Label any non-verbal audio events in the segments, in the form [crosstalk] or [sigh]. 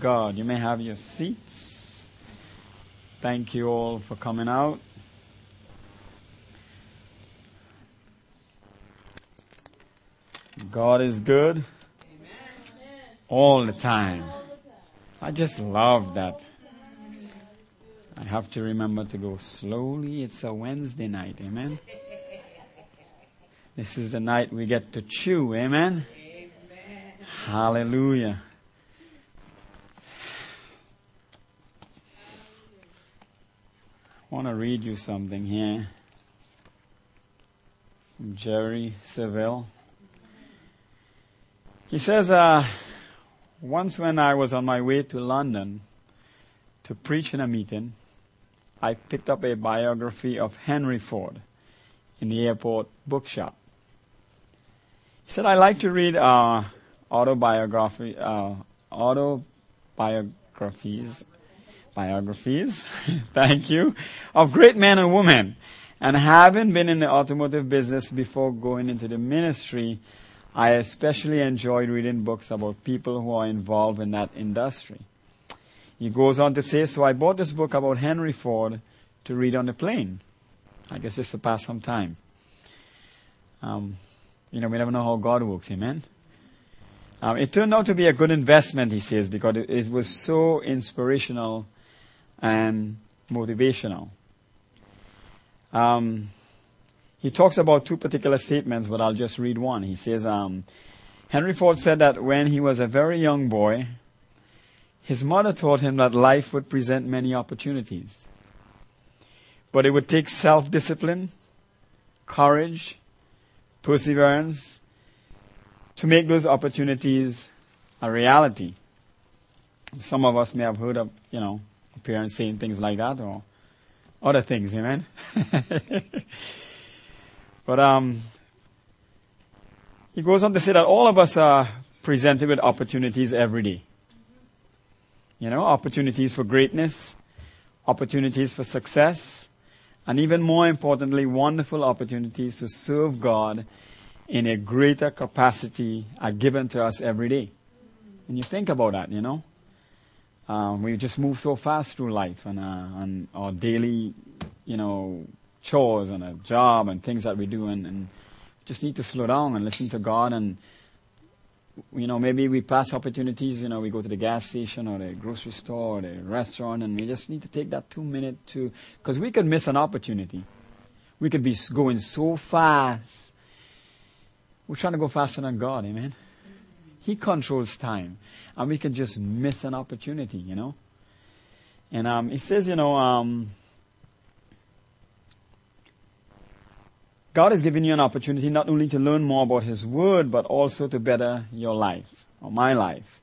God. You may have your seats. Thank you all for coming out. God is good all the time. I just love that. I have to remember to go slowly. It's a Wednesday night. Amen. This is the night we get to chew. Amen. Hallelujah. Want to read you something here from Jerry Savelle. He says, uh, once when I was on my way to London to preach in a meeting, I picked up a biography of Henry Ford in the airport bookshop. He said, I like to read uh, autobiography, uh, autobiographies, biographies, [laughs] thank you, of great men and women. And having been in the automotive business before going into the ministry, I especially enjoyed reading books about people who are involved in that industry. He goes on to say, so I bought this book about Henry Ford to read on the plane. I guess just to pass some time. Um, you know, we never know how God works, amen? Um, it turned out to be a good investment, he says, because it, it was so inspirational and motivational. Um, he talks about two particular statements, but I'll just read one. He says, um, Henry Ford said that when he was a very young boy, his mother taught him that life would present many opportunities. But it would take self discipline, courage, perseverance to make those opportunities a reality. Some of us may have heard of, you know, parents saying things like that or other things, amen? [laughs] but um, he goes on to say that all of us are presented with opportunities every day. You know, opportunities for greatness, opportunities for success, and even more importantly, wonderful opportunities to serve God in a greater capacity are given to us every day. And you think about that, you know. Um, we just move so fast through life and, uh, and our daily, you know, chores and a job and things that we do and, and just need to slow down and listen to God and you know, maybe we pass opportunities, you know, we go to the gas station or the grocery store or the restaurant and we just need to take that two minute to, because we could miss an opportunity. We could be going so fast. We're trying to go faster than God, amen? He controls time. And we can just miss an opportunity, you know? And um, he says, you know, um, God has given you an opportunity not only to learn more about His Word, but also to better your life, or my life.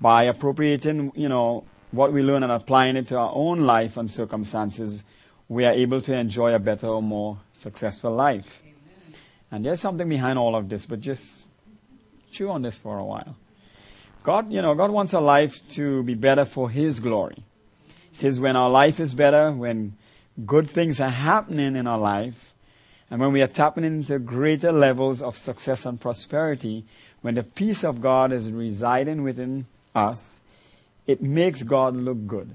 By appropriating, you know, what we learn and applying it to our own life and circumstances, we are able to enjoy a better or more successful life. Amen. And there's something behind all of this, but just chew on this for a while. God, you know, God wants our life to be better for His glory. He says when our life is better, when good things are happening in our life, and when we are tapping into greater levels of success and prosperity, when the peace of God is residing within us, it makes God look good.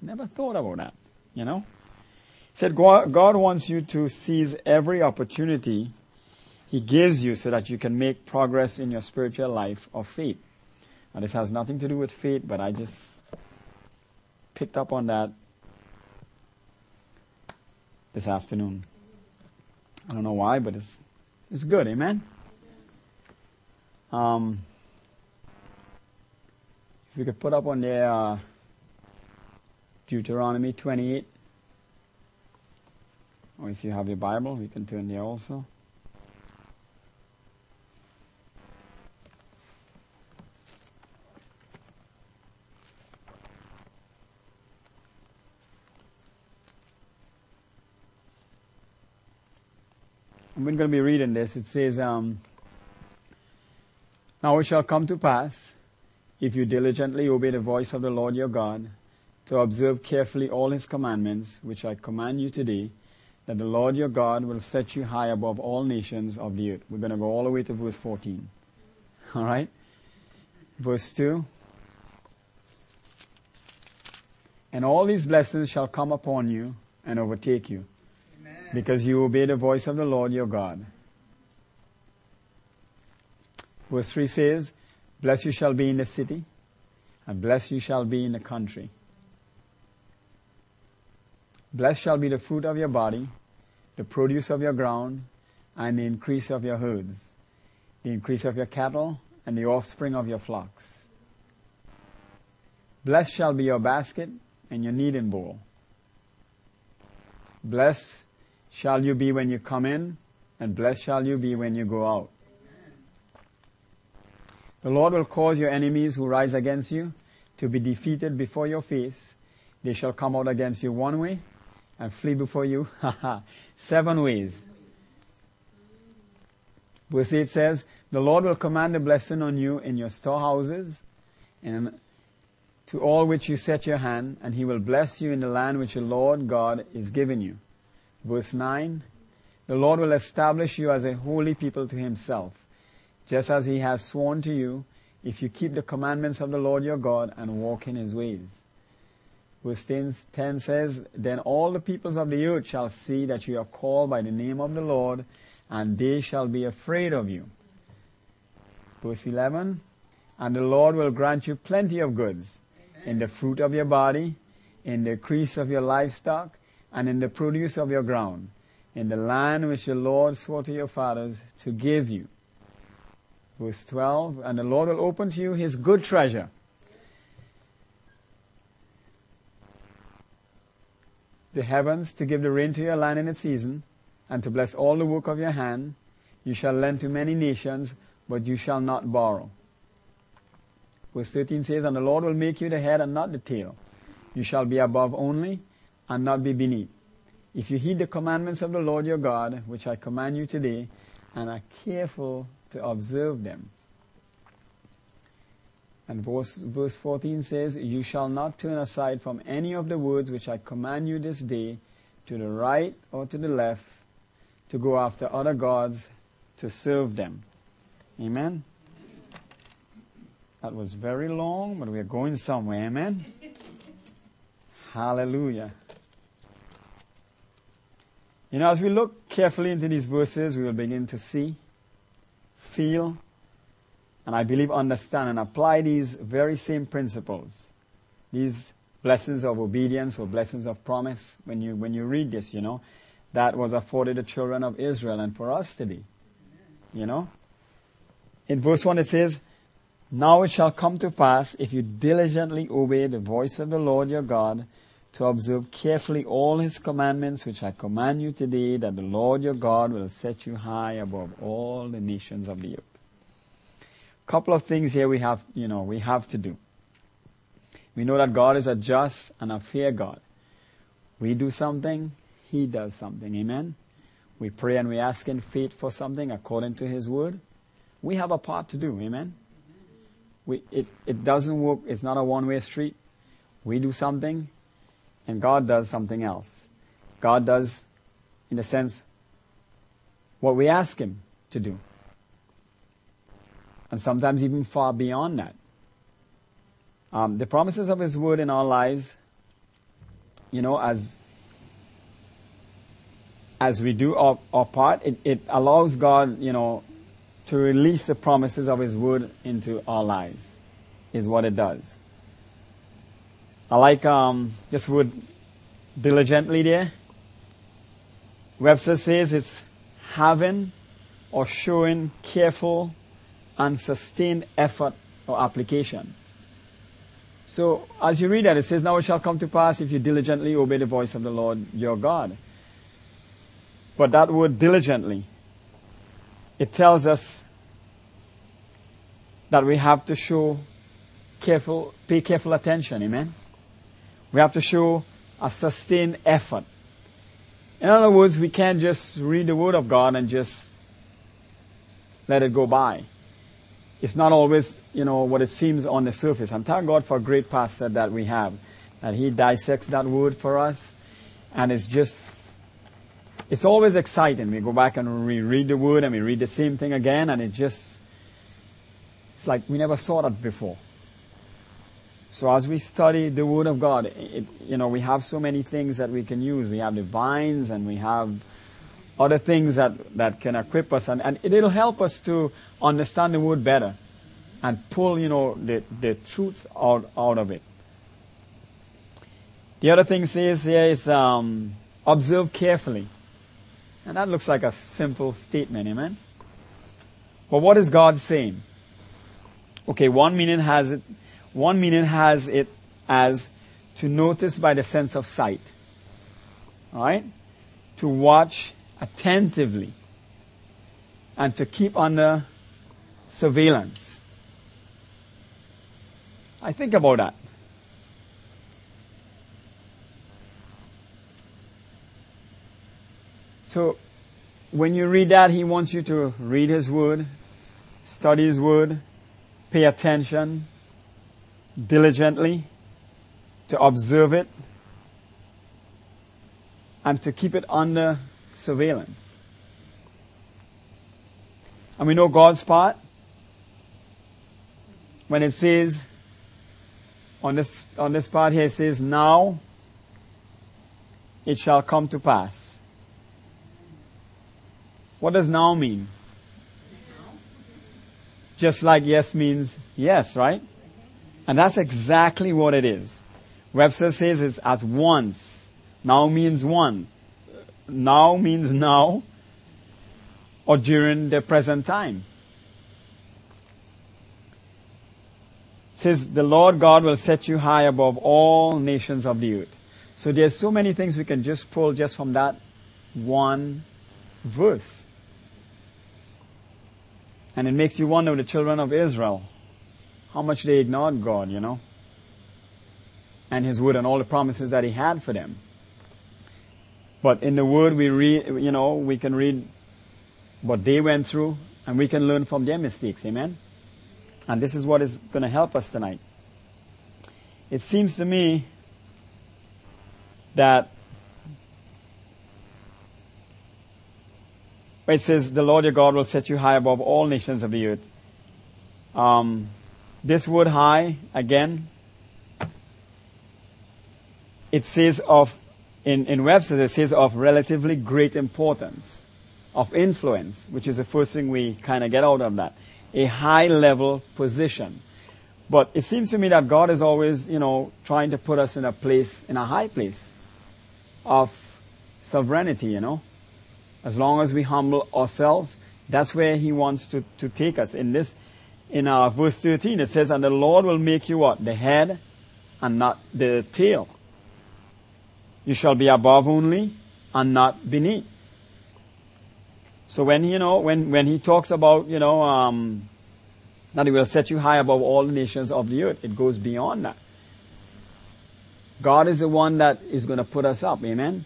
Never thought about that, you know? He said God wants you to seize every opportunity He gives you so that you can make progress in your spiritual life of faith. Now, this has nothing to do with faith, but I just picked up on that this afternoon. I don't know why, but it's it's good. Amen. Um, if we could put up on there uh, Deuteronomy 28, or if you have your Bible, we can turn there also. I'm going to be reading this. It says, um, Now it shall come to pass, if you diligently obey the voice of the Lord your God, to observe carefully all his commandments, which I command you today, that the Lord your God will set you high above all nations of the earth. We're going to go all the way to verse 14. All right? Verse 2. And all these blessings shall come upon you and overtake you. Because you obey the voice of the Lord your God. Verse 3 says, Blessed you shall be in the city, and blessed you shall be in the country. Blessed shall be the fruit of your body, the produce of your ground, and the increase of your herds, the increase of your cattle, and the offspring of your flocks. Blessed shall be your basket and your kneading bowl. Blessed shall you be when you come in, and blessed shall you be when you go out. The Lord will cause your enemies who rise against you to be defeated before your face. They shall come out against you one way and flee before you [laughs] seven ways. Verse 8 says, The Lord will command a blessing on you in your storehouses and to all which you set your hand, and he will bless you in the land which the Lord God is giving you. Verse 9, The Lord will establish you as a holy people to himself, just as he has sworn to you, if you keep the commandments of the Lord your God and walk in his ways. Verse 10 says, Then all the peoples of the earth shall see that you are called by the name of the Lord, and they shall be afraid of you. Verse 11, And the Lord will grant you plenty of goods, in the fruit of your body, in the increase of your livestock, and in the produce of your ground, in the land which the Lord swore to your fathers to give you. Verse 12, And the Lord will open to you his good treasure the heavens to give the rain to your land in its season, and to bless all the work of your hand. You shall lend to many nations, but you shall not borrow. Verse 13 says, And the Lord will make you the head and not the tail. You shall be above only, and not be beneath. If you heed the commandments of the Lord your God, which I command you today, and are careful to observe them. And verse, verse 14 says, You shall not turn aside from any of the words which I command you this day, to the right or to the left, to go after other gods, to serve them. Amen? That was very long, but we are going somewhere. Amen? Hallelujah. You know, as we look carefully into these verses, we will begin to see, feel, and I believe understand and apply these very same principles. These blessings of obedience or blessings of promise. When you, when you read this, you know, that was afforded the children of Israel and for us today. You know? In verse 1 it says, Now it shall come to pass if you diligently obey the voice of the Lord your God to observe carefully all his commandments which I command you today that the Lord your God will set you high above all the nations of the earth. Couple of things here we have, you know, we have to do. We know that God is a just and a fair God. We do something, He does something. Amen? We pray and we ask in faith for something according to His word. We have a part to do. Amen? We, it, it doesn't work. It's not a one-way street. We do something and God does something else. God does, in a sense, what we ask Him to do. And sometimes even far beyond that. Um, the promises of His Word in our lives, you know, as as we do our, our part, it, it allows God, you know, to release the promises of His Word into our lives, is what it does. I like um, this word diligently there. Webster says it's having or showing careful and sustained effort or application. So as you read that, it says, Now it shall come to pass if you diligently obey the voice of the Lord your God. But that word diligently, it tells us that we have to show careful, pay careful attention. Amen? We have to show a sustained effort. In other words, we can't just read the Word of God and just let it go by. It's not always, you know, what it seems on the surface. And thank God for a great pastor that we have. That he dissects that word for us. And it's just, it's always exciting. We go back and we read the word and we read the same thing again and it just, it's like we never saw that before. So as we study the Word of God, it, you know, we have so many things that we can use. We have the Vine's and we have other things that, that can equip us and, and it'll help us to understand the Word better and pull, you know, the, the truth out, out of it. The other thing says here is um, observe carefully. And that looks like a simple statement, amen? But what is God saying? Okay, one meaning has it, one meaning has it as to notice by the sense of sight. Alright? To watch attentively. And to keep under surveillance. I think about that. So, when you read that, he wants you to read his word, study his word, pay attention diligently, to observe it, and to keep it under surveillance. And we know God's part when it says on this on this part here it says now it shall come to pass what does now mean? Just like yes means yes, right? And that's exactly what it is. Webster says it's at once. Now means one. Now means now or during the present time. It says the Lord God will set you high above all nations of the earth. So there's so many things we can just pull just from that one verse. And it makes you wonder the children of Israel, how much they ignored God, you know, and His word and all the promises that He had for them. But in the word we read, you know, we can read what they went through and we can learn from their mistakes. Amen? And this is what is going to help us tonight. It seems to me that it says, The Lord your God will set you high above all nations of the earth. Um, this word high, again, it says of, in, in Webster's, it says of relatively great importance, of influence, which is the first thing we kind of get out of that. A high level position. But it seems to me that God is always, you know, trying to put us in a place, in a high place of sovereignty, you know. As long as we humble ourselves, that's where He wants to, to take us. In this, in our verse 13, it says, And the Lord will make you what? The head and not the tail. You shall be above only and not beneath. So when, you know, when, when He talks about, you know, um, that He will set you high above all the nations of the earth, it goes beyond that. God is the one that is going to put us up. Amen.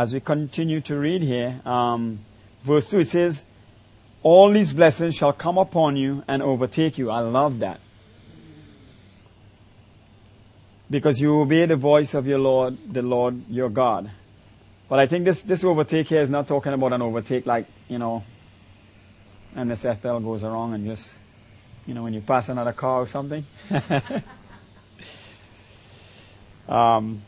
as we continue to read here, um, verse 2, it says, All these blessings shall come upon you and overtake you. I love that. Because you obey the voice of your Lord, the Lord your God. But I think this, this overtake here is not talking about an overtake like, you know, and the seatbelt goes around and just, you know, when you pass another car or something. [laughs] um,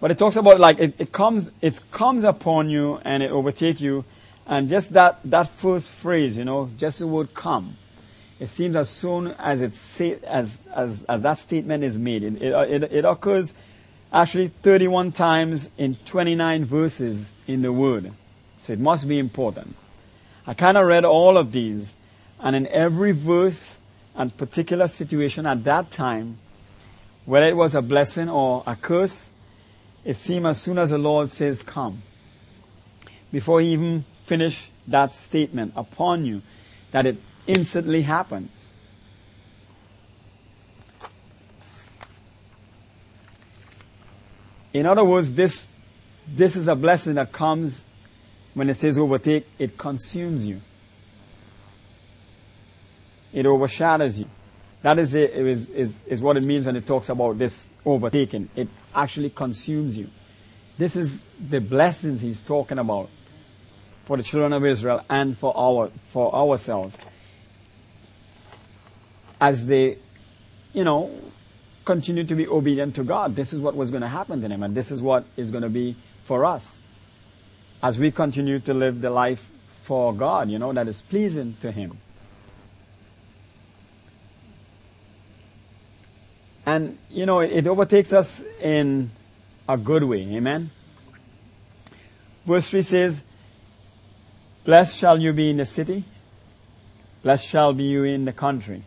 but it talks about like it, it comes it comes upon you and it overtake you, and just that that first phrase, you know, just the word "come." It seems as soon as it say, as as as that statement is made, it, it, it occurs actually 31 times in 29 verses in the Word. So it must be important. I kind of read all of these, and in every verse and particular situation at that time, whether it was a blessing or a curse, it seemed as soon as the Lord says, Come, before he even finish that statement upon you, that it instantly happens. In other words, this, this is a blessing that comes when it says overtake, it consumes you. It overshadows you. That is, it, is, is, is what it means when it talks about this overtaking. It actually consumes you. This is the blessings he's talking about for the children of Israel and for our for ourselves. as they, you know, continue to be obedient to God. This is what was going to happen to them, and this is what is going to be for us as we continue to live the life for God, you know, that is pleasing to Him. And, you know, it, it overtakes us in a good way. Amen. Verse 3 says, Blessed shall you be in the city, blessed shall be you in the country.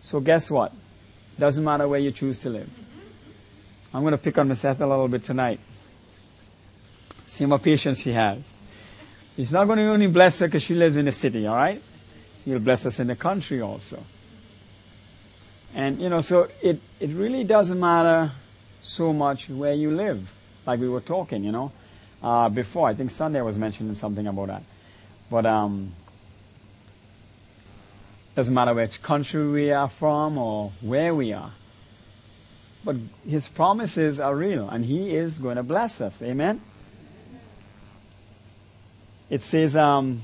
So guess what? Doesn't matter where you choose to live. I'm going to pick on Miss Ethel a little bit tonight. See much patience she has. He's not going to only bless her because she lives in the city, all right? He'll bless us in the country also. And, you know, so it, it really doesn't matter so much where you live, like we were talking, you know, uh, before. I think Sunday was mentioning something about that. But, um, doesn't matter which country we are from or where we are. But His promises are real and He is going to bless us. Amen? It says, um,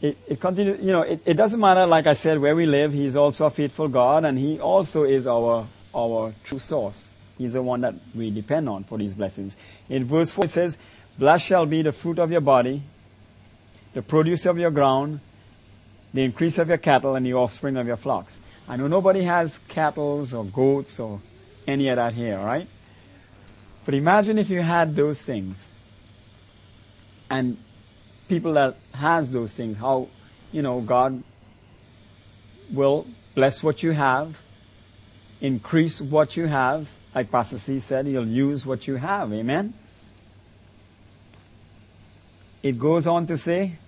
it, it continues, you know, it, it doesn't matter, like I said, where we live. He's also a faithful God, and He also is our, our true source. He's the one that we depend on for these blessings. In verse 4, it says, Blessed shall be the fruit of your body, the produce of your ground, the increase of your cattle, and the offspring of your flocks. I know nobody has cattle or goats or any of that here, right? But imagine if you had those things. And people that has those things, how, you know, God will bless what you have, increase what you have. Like Pastor C said, you'll use what you have. Amen? It goes on to say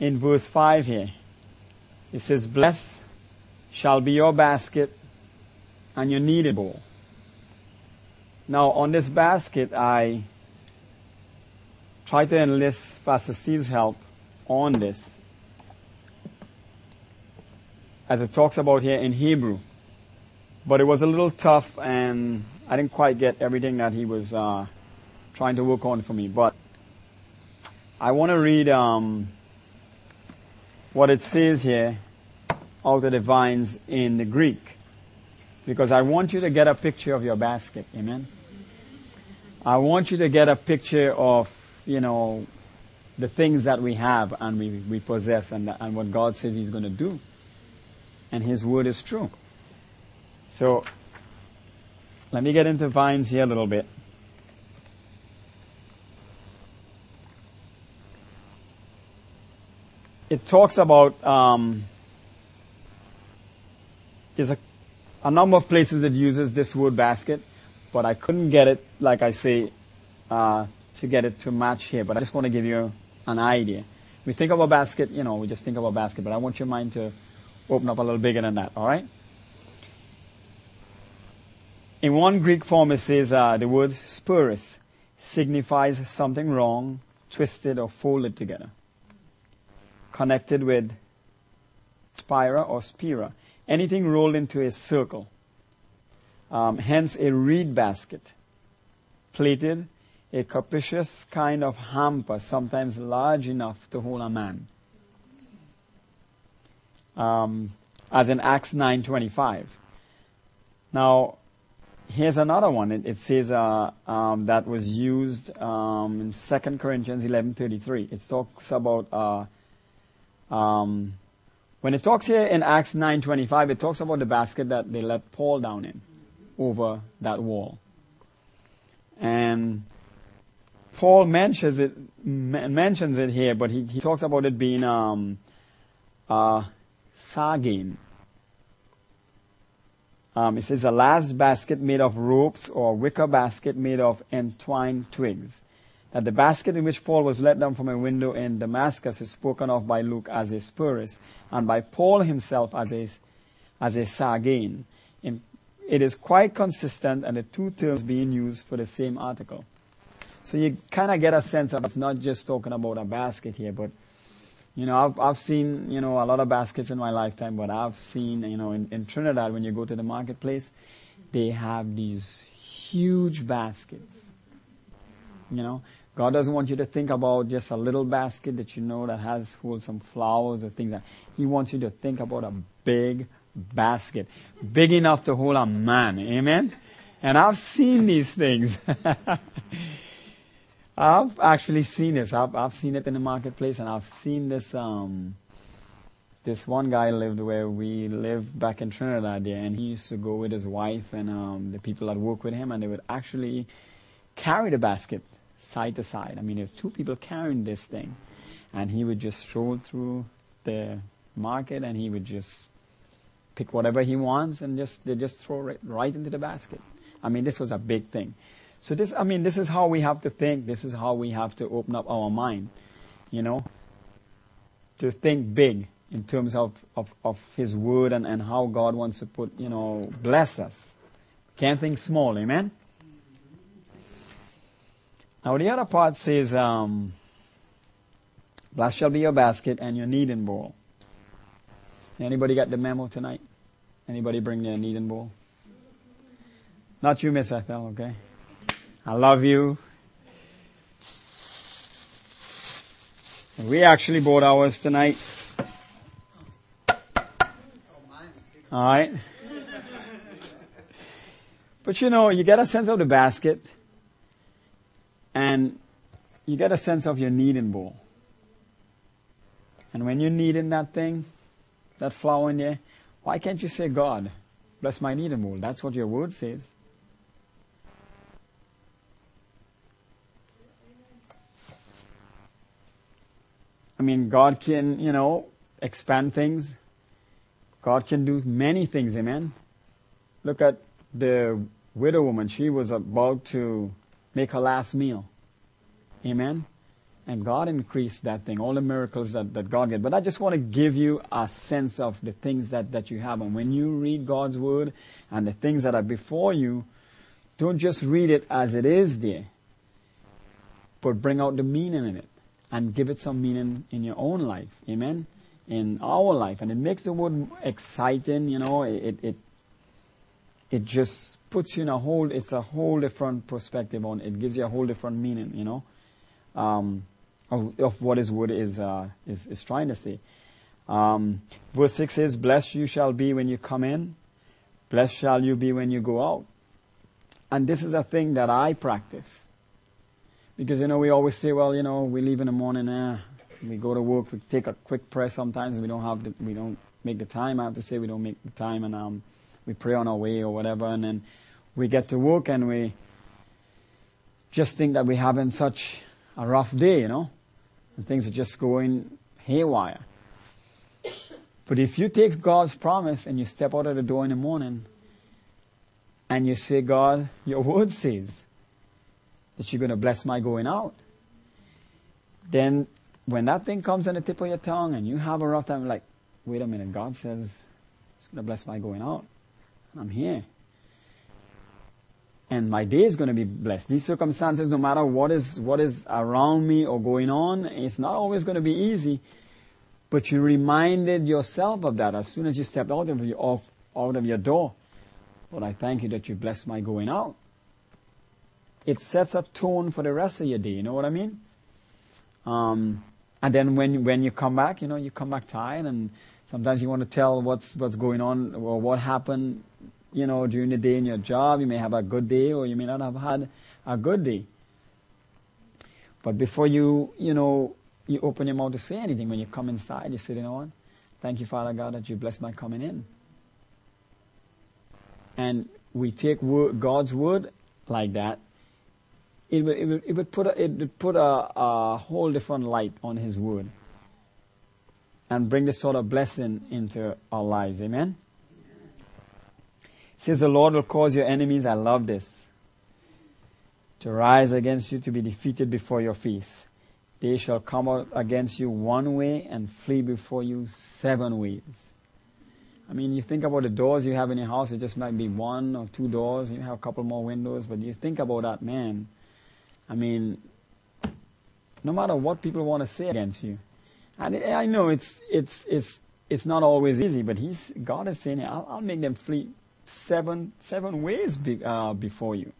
in verse 5 here, it says, Blessed shall be your basket and your kneading bowl. Now, on this basket, I try to enlist Pastor Steve's help on this. As it talks about here in Hebrew. But it was a little tough and I didn't quite get everything that he was uh, trying to work on for me. But I want to read um, what it says here out of the Vine's in the Greek. Because I want you to get a picture of your basket. Amen. I want you to get a picture of, you know, the things that we have and we, we possess and, and what God says He's going to do. And His word is true. So, let me get into Vine's here a little bit. It talks about um, there's a, a number of places that uses this word basket but I couldn't get it, like I say, uh, to get it to match here. But I just want to give you an idea. We think of a basket, you know, we just think of a basket, but I want your mind to open up a little bigger than that, all right? In one Greek form, it says uh, the word spurious signifies something wrong, twisted, or folded together, connected with spira or spira, anything rolled into a circle um, hence a reed basket, plated, a capacious kind of hamper, sometimes large enough to hold a man. Um, as in Acts 9:25. Now, here's another one. It, it says uh, um, that was used um, in 2 Corinthians 11:33. It talks about uh, um, when it talks here in Acts 9:25. It talks about the basket that they let Paul down in over that wall. And Paul mentions it mentions it here, but he, he talks about it being um, uh, sagin. Um, it says a last basket made of ropes or wicker basket made of entwined twigs. That the basket in which Paul was let down from a window in Damascus is spoken of by Luke as a spurious and by Paul himself as a as a sagin. In it is quite consistent and the two terms being used for the same article. So you kind of get a sense of it's not just talking about a basket here, but you know, I've, I've seen, you know, a lot of baskets in my lifetime, but I've seen, you know, in, in Trinidad, when you go to the marketplace, they have these huge baskets. You know, God doesn't want you to think about just a little basket that you know that has some flowers or things like He wants you to think about a big basket. Big enough to hold a man. Amen? And I've seen these things. [laughs] I've actually seen this. I've, I've seen it in the marketplace and I've seen this, um, this one guy lived where we lived back in Trinidad there and he used to go with his wife and, um, the people that work with him and they would actually carry the basket side to side. I mean, there's two people carrying this thing and he would just stroll through the market and he would just pick whatever he wants and just they just throw it right into the basket. I mean, this was a big thing. So this, I mean, this is how we have to think. This is how we have to open up our mind, you know, to think big in terms of, of, of His Word and, and how God wants to put, you know, bless us. Can't think small, amen? Now the other part says, um, blessed shall be your basket and your kneading bowl. Anybody got the memo tonight? Anybody bring their kneading bowl? Not you, Miss Ethel, okay? I love you. We actually bought ours tonight. Alright. But you know, you get a sense of the basket and you get a sense of your kneading bowl. And when you're kneading that thing, that flour in there, why can't you say, God, bless my kneading bowl? That's what your word says. I mean, God can, you know, expand things. God can do many things, amen. Look at the widow woman. She was about to make her last meal. Amen. And God increased that thing, all the miracles that, that God did. But I just want to give you a sense of the things that, that you have. And when you read God's Word and the things that are before you, don't just read it as it is there, but bring out the meaning in it and give it some meaning in your own life. Amen? In our life. And it makes the word exciting, you know, it, it, it just puts you in a whole, it's a whole different perspective on it. gives you a whole different meaning, you know, um, of, of, what his word is, uh, is, is trying to say. Um, verse 6 says, Blessed you shall be when you come in, blessed shall you be when you go out. And this is a thing that I practice. Because, you know, we always say, well, you know, we leave in the morning, eh, we go to work, we take a quick prayer sometimes, we don't have the, we don't make the time. I have to say we don't make the time and, um, we pray on our way or whatever and then we get to work and we just think that we're having such a rough day, you know, and things are just going haywire. But if you take God's promise and you step out of the door in the morning and you say, God, your word says, that you're going to bless my going out. Then when that thing comes on the tip of your tongue and you have a rough time, like, wait a minute, God says it's going to bless my going out. And I'm here. And my day is going to be blessed. These circumstances, no matter what is, what is around me or going on, it's not always going to be easy. But you reminded yourself of that as soon as you stepped out of your, off, out of your door. Lord, I thank you that you blessed my going out it sets a tone for the rest of your day. You know what I mean? Um, and then when when you come back, you know, you come back tired, and sometimes you want to tell what's what's going on or what happened, you know, during the day in your job. You may have a good day, or you may not have had a good day. But before you, you know, you open your mouth to say anything, when you come inside, you say, you know what? Thank you, Father God, that you blessed my coming in. And we take God's word like that it would, it would, it would put, a, it would put a, a whole different light on His Word and bring this sort of blessing into our lives. Amen? It says the Lord will cause your enemies, I love this, to rise against you to be defeated before your face. They shall come out against you one way and flee before you seven ways. I mean, you think about the doors you have in your house, it just might be one or two doors, you have a couple more windows, but you think about that man I mean, no matter what people want to say against you, and I know it's it's it's it's not always easy, but He's God is saying, "I'll, I'll make them flee seven seven ways be, uh, before you."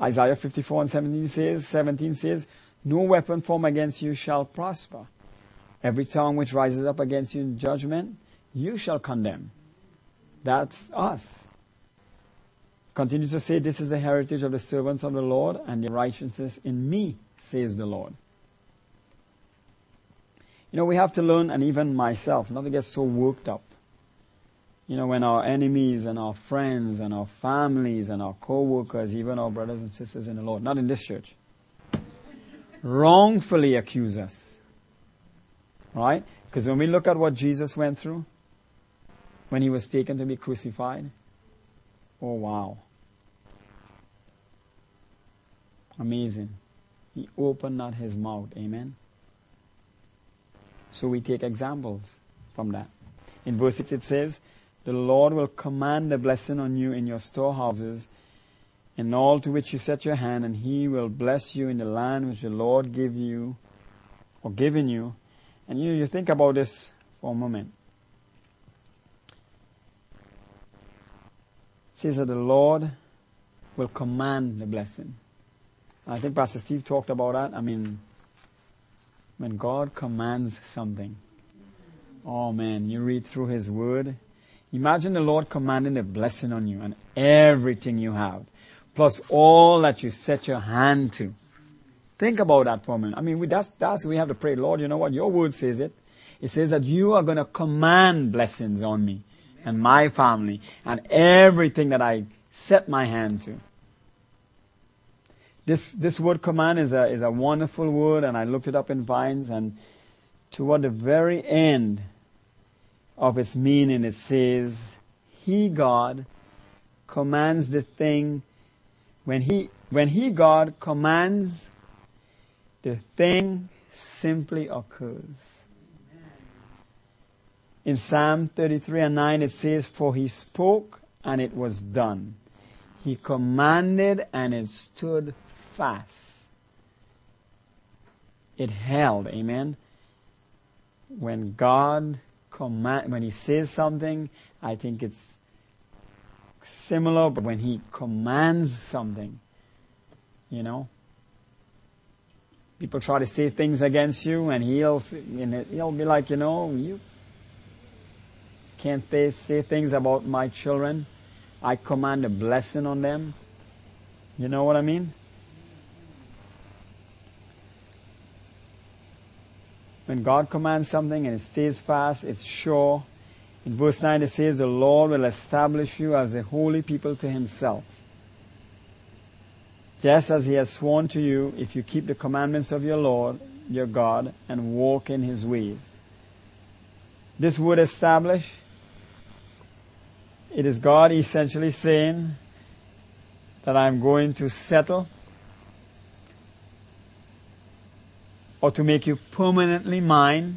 Isaiah 54 and 17 says, 17 says, No weapon formed against you shall prosper. Every tongue which rises up against you in judgment, you shall condemn. That's us. Continues to say, This is the heritage of the servants of the Lord, and the righteousness in me, says the Lord. You know, we have to learn, and even myself, not to get so worked up. You know, when our enemies and our friends and our families and our co-workers, even our brothers and sisters in the Lord, not in this church, wrongfully accuse us. Right? Because when we look at what Jesus went through, when he was taken to be crucified, oh wow. Amazing. He opened not his mouth. Amen. So we take examples from that. In verse 6 it says, The Lord will command a blessing on you in your storehouses and all to which you set your hand, and he will bless you in the land which the Lord give you or given you. And you, you think about this for a moment. It says that the Lord will command the blessing. I think Pastor Steve talked about that. I mean, when God commands something. Oh man, you read through His Word. Imagine the Lord commanding a blessing on you and everything you have, plus all that you set your hand to. Think about that for a minute. I mean, we, that's, that's, we have to pray, Lord, you know what? Your word says it. It says that you are going to command blessings on me and my family and everything that I set my hand to. This, this word command is a, is a wonderful word, and I looked it up in Vine's, and toward the very end of its meaning, it says, He, God, commands the thing, when He, when He, God, commands, the thing simply occurs. In Psalm 33 and 9, it says, For He spoke, and it was done. He commanded, and it stood fast. It held, amen. When God command, when He says something, I think it's similar, but when He commands something, you know, people try to say things against you, and He'll, He'll be like, you know, you can't they say things about my children? I command a blessing on them. You know what I mean? When God commands something and it stays fast, it's sure. In verse 9 it says, The Lord will establish you as a holy people to himself. Just as he has sworn to you, if you keep the commandments of your Lord, your God, and walk in his ways. This word establish, it is God essentially saying that I'm going to settle or to make you permanently mine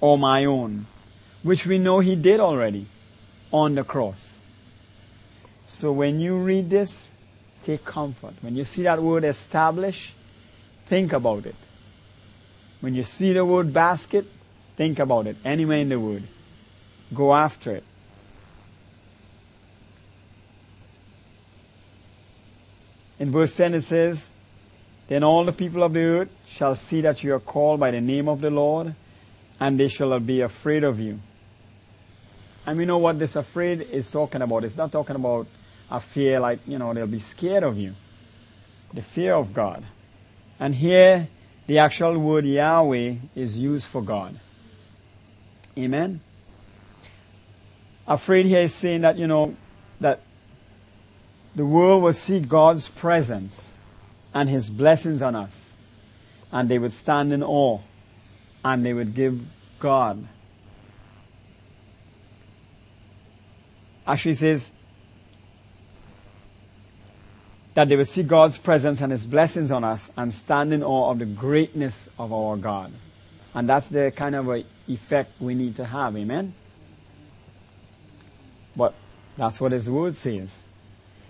or my own, which we know he did already on the cross. So when you read this, take comfort. When you see that word establish, think about it. When you see the word basket, think about it. Anywhere in the word. Go after it. In verse 10 it says, then all the people of the earth shall see that you are called by the name of the Lord, and they shall be afraid of you. And we know what this afraid is talking about. It's not talking about a fear like, you know, they'll be scared of you. The fear of God. And here, the actual word Yahweh is used for God. Amen? Afraid here is saying that, you know, that the world will see God's presence and His blessings on us. And they would stand in awe and they would give God. Actually says that they would see God's presence and His blessings on us and stand in awe of the greatness of our God. And that's the kind of effect we need to have. Amen? But that's what His Word says.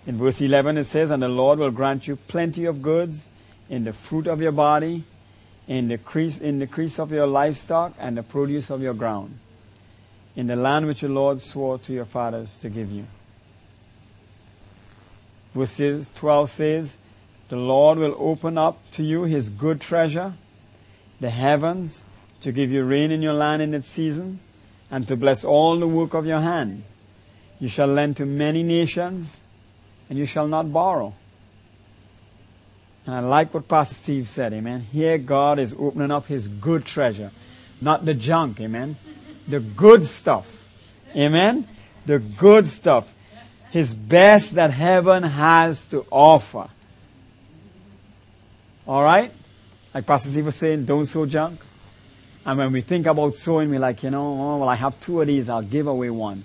In verse 11 it says, And the Lord will grant you plenty of goods in the fruit of your body, in the increase, in the increase of your livestock, and the produce of your ground, in the land which the Lord swore to your fathers to give you. Verse 12 says, The Lord will open up to you his good treasure, the heavens, to give you rain in your land in its season, and to bless all the work of your hand. You shall lend to many nations, and you shall not borrow. And I like what Pastor Steve said, amen. Here God is opening up his good treasure, not the junk, amen. The good stuff, amen. The good stuff. His best that heaven has to offer. Alright? Like Pastor Steve was saying, don't sow junk. And when we think about sowing, we're like, you know, oh, well, I have two of these, I'll give away one.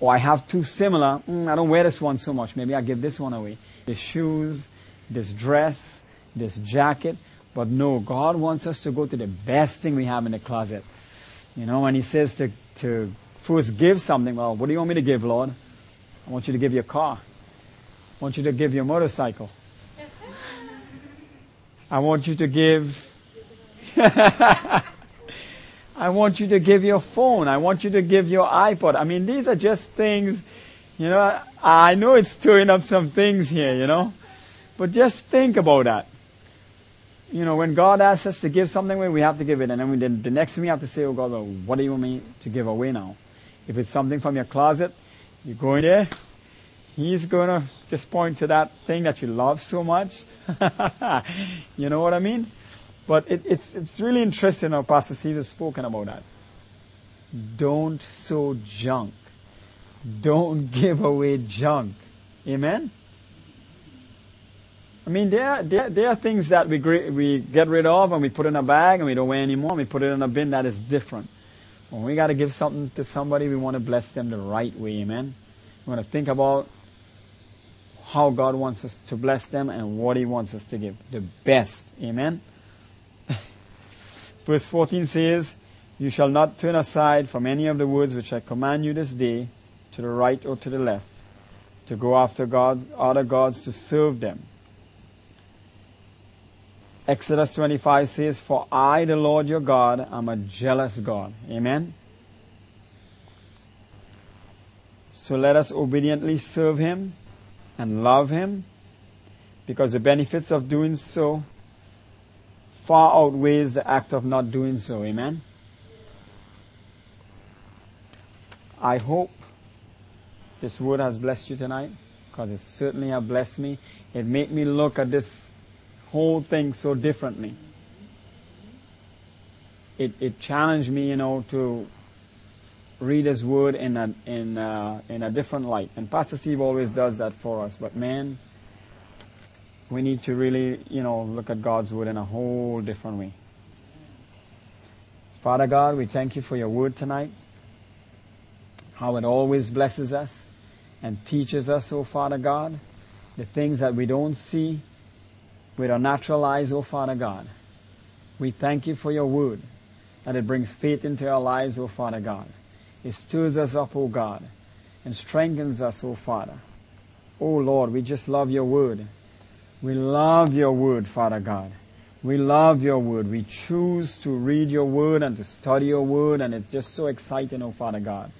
Or I have two similar, mm, I don't wear this one so much, maybe I'll give this one away. The shoes, this dress, this jacket. But no, God wants us to go to the best thing we have in the closet. You know, when He says to, to first give something, well, what do you want me to give, Lord? I want you to give your car. I want you to give your motorcycle. [laughs] I want you to give. [laughs] I want you to give your phone. I want you to give your iPod. I mean, these are just things, you know, I know it's stirring up some things here, you know. But just think about that. You know, when God asks us to give something away, we have to give it. And then we, the, next thing we have to say, oh God, well, what do you want me to give away now? If it's something from your closet, you go in there, He's going to just point to that thing that you love so much. [laughs] you know what I mean? But it, it's, it's really interesting how Pastor Steve has spoken about that. Don't sow junk. Don't [laughs] give away junk. Amen? I mean, there, there, there are things that we, we get rid of and we put in a bag and we don't wear anymore. And we put it in a bin that is different. When we got to give something to somebody, we want to bless them the right way. Amen. We want to think about how God wants us to bless them and what He wants us to give. The best. Amen. Verse 14 says, You shall not turn aside from any of the words which I command you this day, to the right or to the left, to go after gods, other gods to serve them. Exodus 25 says, For I, the Lord your God, am a jealous God. Amen. So let us obediently serve him and love him because the benefits of doing so far outweighs the act of not doing so. Amen. I hope this word has blessed you tonight because it certainly has blessed me. It made me look at this whole thing so differently. It, it challenged me, you know, to read His Word in a, in, a, in a different light. And Pastor Steve always does that for us. But man, we need to really, you know, look at God's Word in a whole different way. Father God, we thank you for your Word tonight. How it always blesses us and teaches us, oh Father God, the things that we don't see with our natural eyes, O oh Father God. We thank you for your word, that it brings faith into our lives, O oh Father God. It stirs us up, O oh God, and strengthens us, O Father. O Lord, we just love your word. We love your word, Father God. We love your word. We choose to read your word and to study your word, and it's just so exciting, O Father God.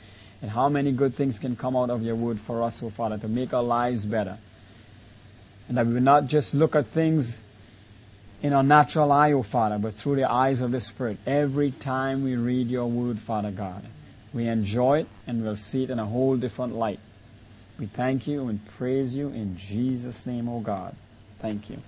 And how many good things can come out of your word for us, O Father, to make our lives better. And that we will not just look at things in our natural eye, O oh Father, but through the eyes of the Spirit. Every time we read your word, Father God, we enjoy it and we'll see it in a whole different light. We thank you and praise you in Jesus' name, O oh God. Thank you.